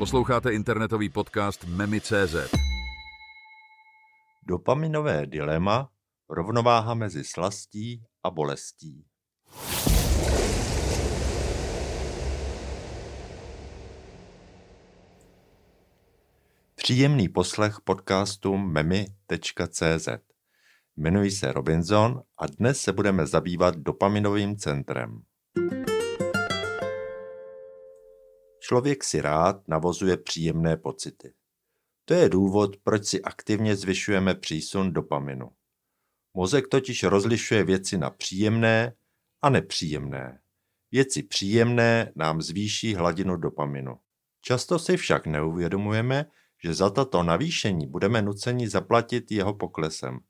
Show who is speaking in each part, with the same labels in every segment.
Speaker 1: Posloucháte internetový podcast Memi.cz.
Speaker 2: Dopaminové dilema, rovnováha mezi slastí a bolestí. Příjemný poslech podcastu memi.cz. Jmenuji se Robinson a dnes se budeme zabývat dopaminovým centrem. Člověk si rád navozuje příjemné pocity. To je důvod, proč si aktivně zvyšujeme přísun dopaminu. Mozek totiž rozlišuje věci na příjemné a nepříjemné. Věci příjemné nám zvýší hladinu dopaminu. Často si však neuvědomujeme, že za tato navýšení budeme nuceni zaplatit jeho poklesem.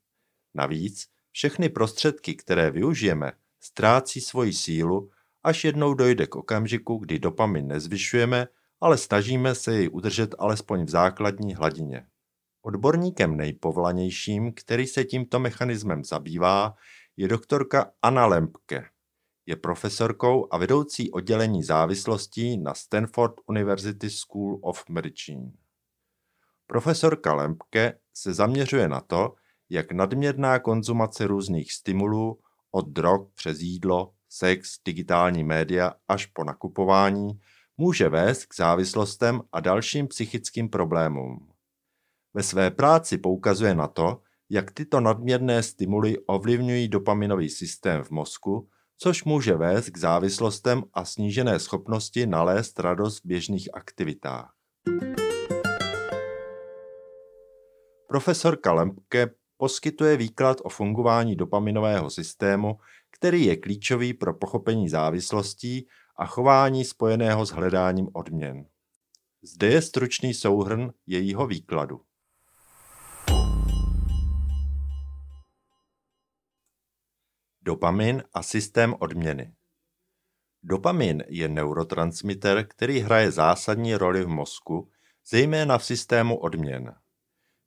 Speaker 2: Navíc všechny prostředky, které využijeme, ztrácí svoji sílu až jednou dojde k okamžiku, kdy dopamin nezvyšujeme, ale snažíme se jej udržet alespoň v základní hladině. Odborníkem nejpovlanějším, který se tímto mechanismem zabývá, je doktorka Anna Lempke. Je profesorkou a vedoucí oddělení závislostí na Stanford University School of Medicine. Profesorka Lempke se zaměřuje na to, jak nadměrná konzumace různých stimulů, od drog přes jídlo, sex, digitální média až po nakupování může vést k závislostem a dalším psychickým problémům. Ve své práci poukazuje na to, jak tyto nadměrné stimuly ovlivňují dopaminový systém v mozku, což může vést k závislostem a snížené schopnosti nalézt radost v běžných aktivitách. Profesor Kalempke poskytuje výklad o fungování dopaminového systému, který je klíčový pro pochopení závislostí a chování spojeného s hledáním odměn. Zde je stručný souhrn jejího výkladu. Dopamin a systém odměny. Dopamin je neurotransmiter, který hraje zásadní roli v mozku, zejména v systému odměn.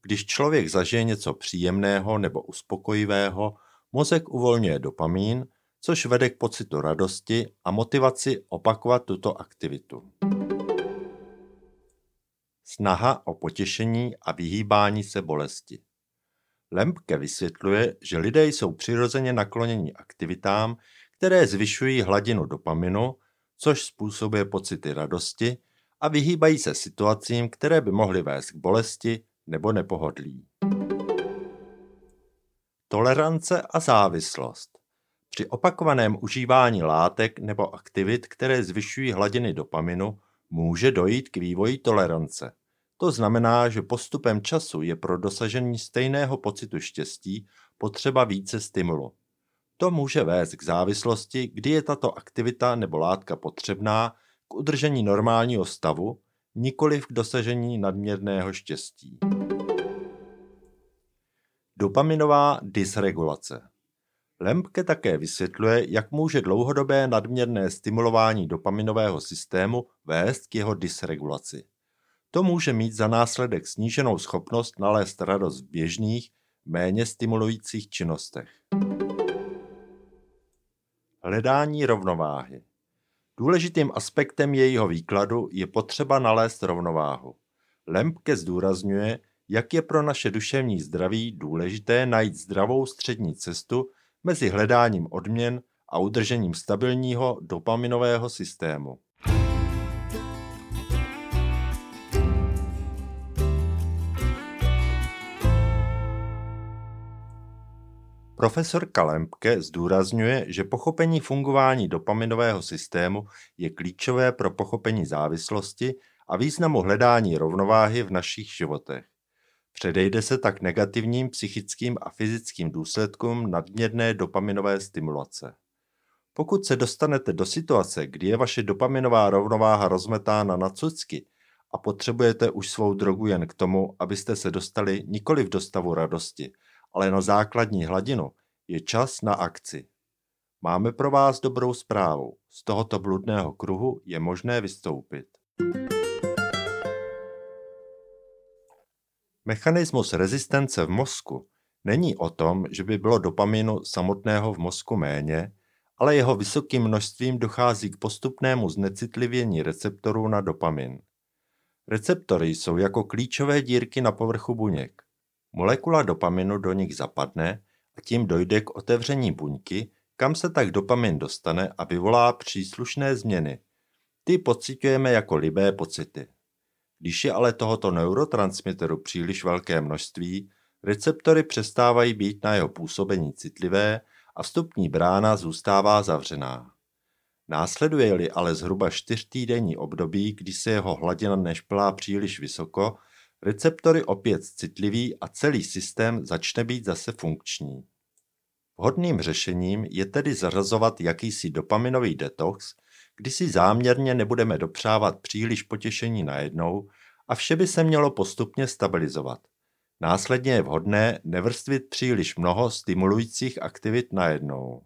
Speaker 2: Když člověk zažije něco příjemného nebo uspokojivého, mozek uvolňuje dopamin, což vede k pocitu radosti a motivaci opakovat tuto aktivitu. Snaha o potěšení a vyhýbání se bolesti. Lempke vysvětluje, že lidé jsou přirozeně nakloněni aktivitám, které zvyšují hladinu dopaminu, což způsobuje pocity radosti a vyhýbají se situacím, které by mohly vést k bolesti nebo nepohodlí. Tolerance a závislost. Při opakovaném užívání látek nebo aktivit, které zvyšují hladiny dopaminu, může dojít k vývoji tolerance. To znamená, že postupem času je pro dosažení stejného pocitu štěstí potřeba více stimulu. To může vést k závislosti, kdy je tato aktivita nebo látka potřebná k udržení normálního stavu, nikoliv k dosažení nadměrného štěstí. Dopaminová dysregulace. Lempke také vysvětluje, jak může dlouhodobé nadměrné stimulování dopaminového systému vést k jeho dysregulaci. To může mít za následek sníženou schopnost nalézt radost v běžných, méně stimulujících činnostech. Hledání rovnováhy. Důležitým aspektem jejího výkladu je potřeba nalézt rovnováhu. Lempke zdůrazňuje, jak je pro naše duševní zdraví důležité najít zdravou střední cestu mezi hledáním odměn a udržením stabilního dopaminového systému. Profesor Kalempke zdůrazňuje, že pochopení fungování dopaminového systému je klíčové pro pochopení závislosti a významu hledání rovnováhy v našich životech. Předejde se tak negativním psychickým a fyzickým důsledkům nadměrné dopaminové stimulace. Pokud se dostanete do situace, kdy je vaše dopaminová rovnováha rozmetána na cucky a potřebujete už svou drogu jen k tomu, abyste se dostali nikoli v dostavu radosti, ale na základní hladinu, je čas na akci. Máme pro vás dobrou zprávu. Z tohoto bludného kruhu je možné vystoupit. Mechanismus rezistence v mozku není o tom, že by bylo dopaminu samotného v mozku méně, ale jeho vysokým množstvím dochází k postupnému znecitlivění receptorů na dopamin. Receptory jsou jako klíčové dírky na povrchu buněk. Molekula dopaminu do nich zapadne a tím dojde k otevření buňky, kam se tak dopamin dostane a vyvolá příslušné změny. Ty pocitujeme jako libé pocity. Když je ale tohoto neurotransmiteru příliš velké množství, receptory přestávají být na jeho působení citlivé a vstupní brána zůstává zavřená. Následuje-li ale zhruba čtyřtýdenní období, kdy se jeho hladina nešplá příliš vysoko, receptory opět citliví a celý systém začne být zase funkční. Vhodným řešením je tedy zařazovat jakýsi dopaminový detox, kdy si záměrně nebudeme dopřávat příliš potěšení najednou a vše by se mělo postupně stabilizovat. Následně je vhodné nevrstvit příliš mnoho stimulujících aktivit najednou.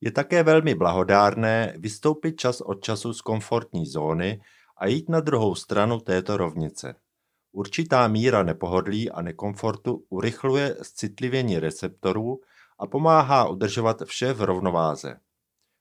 Speaker 2: Je také velmi blahodárné vystoupit čas od času z komfortní zóny a jít na druhou stranu této rovnice. Určitá míra nepohodlí a nekomfortu urychluje citlivění receptorů a pomáhá udržovat vše v rovnováze.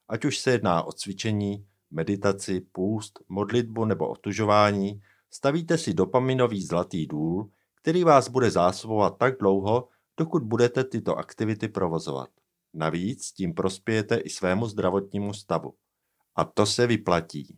Speaker 2: Ať už se jedná o cvičení, meditaci, půst, modlitbu nebo otužování, stavíte si dopaminový zlatý důl, který vás bude zásobovat tak dlouho, dokud budete tyto aktivity provozovat. Navíc tím prospějete i svému zdravotnímu stavu. A to se vyplatí.